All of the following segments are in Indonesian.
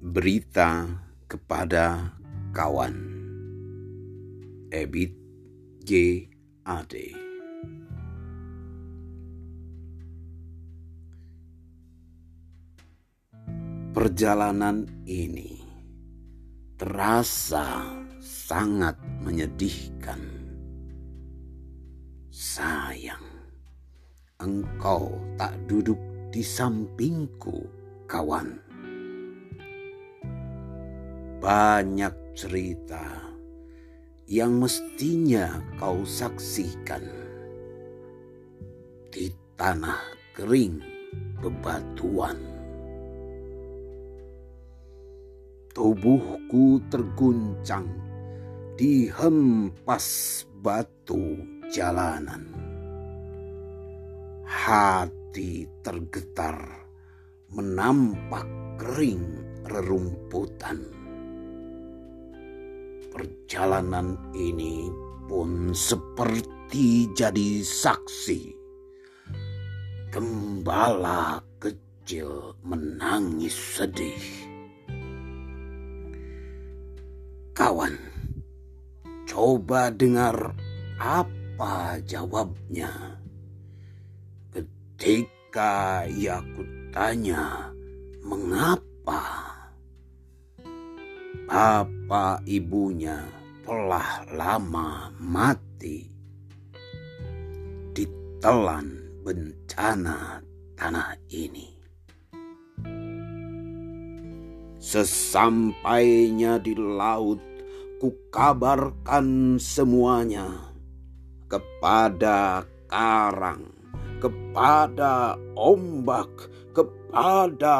Berita kepada kawan Ebit G. Ade Perjalanan ini terasa sangat menyedihkan. Sayang, engkau tak duduk di sampingku, kawan banyak cerita yang mestinya kau saksikan di tanah kering bebatuan. Tubuhku terguncang di hempas batu jalanan. Hati tergetar menampak kering rerumputan Perjalanan ini pun seperti jadi saksi. Gembala kecil menangis sedih. Kawan, coba dengar apa jawabnya. Ketika ia kutanya, mengapa? Bapak ibunya telah lama mati ditelan bencana tanah ini. Sesampainya di laut, kukabarkan semuanya kepada karang, kepada ombak, kepada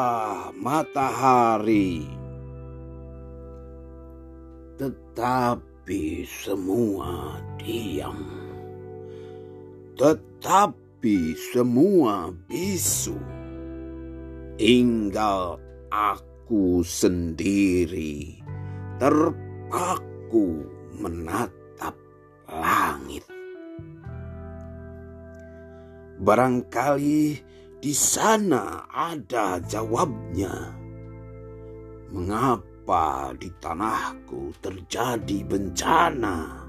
matahari tetapi semua diam. Tetapi semua bisu. Tinggal aku sendiri terpaku menatap langit. Barangkali di sana ada jawabnya. Mengapa? Mengapa di tanahku terjadi bencana?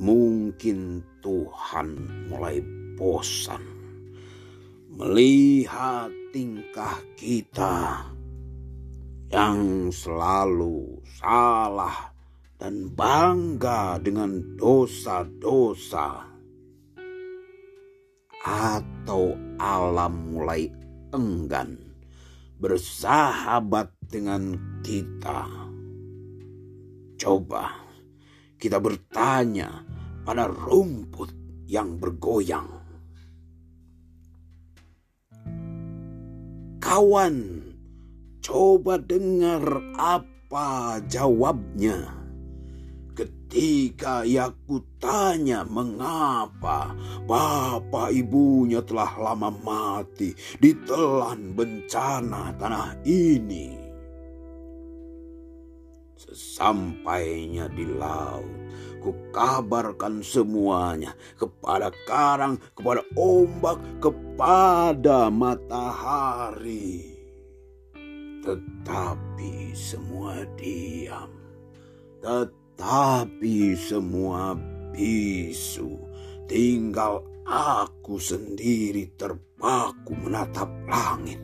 Mungkin Tuhan mulai bosan melihat tingkah kita yang selalu salah dan bangga dengan dosa-dosa, atau alam mulai enggan bersahabat dengan kita. Coba kita bertanya pada rumput yang bergoyang. Kawan, coba dengar apa jawabnya ketika ia kutanya mengapa bapak ibunya telah lama mati ditelan bencana tanah ini. Sesampainya di laut, ku kabarkan semuanya kepada karang, kepada ombak, kepada matahari. Tetapi semua diam. Tetapi tapi semua bisu, tinggal aku sendiri terpaku menatap langit.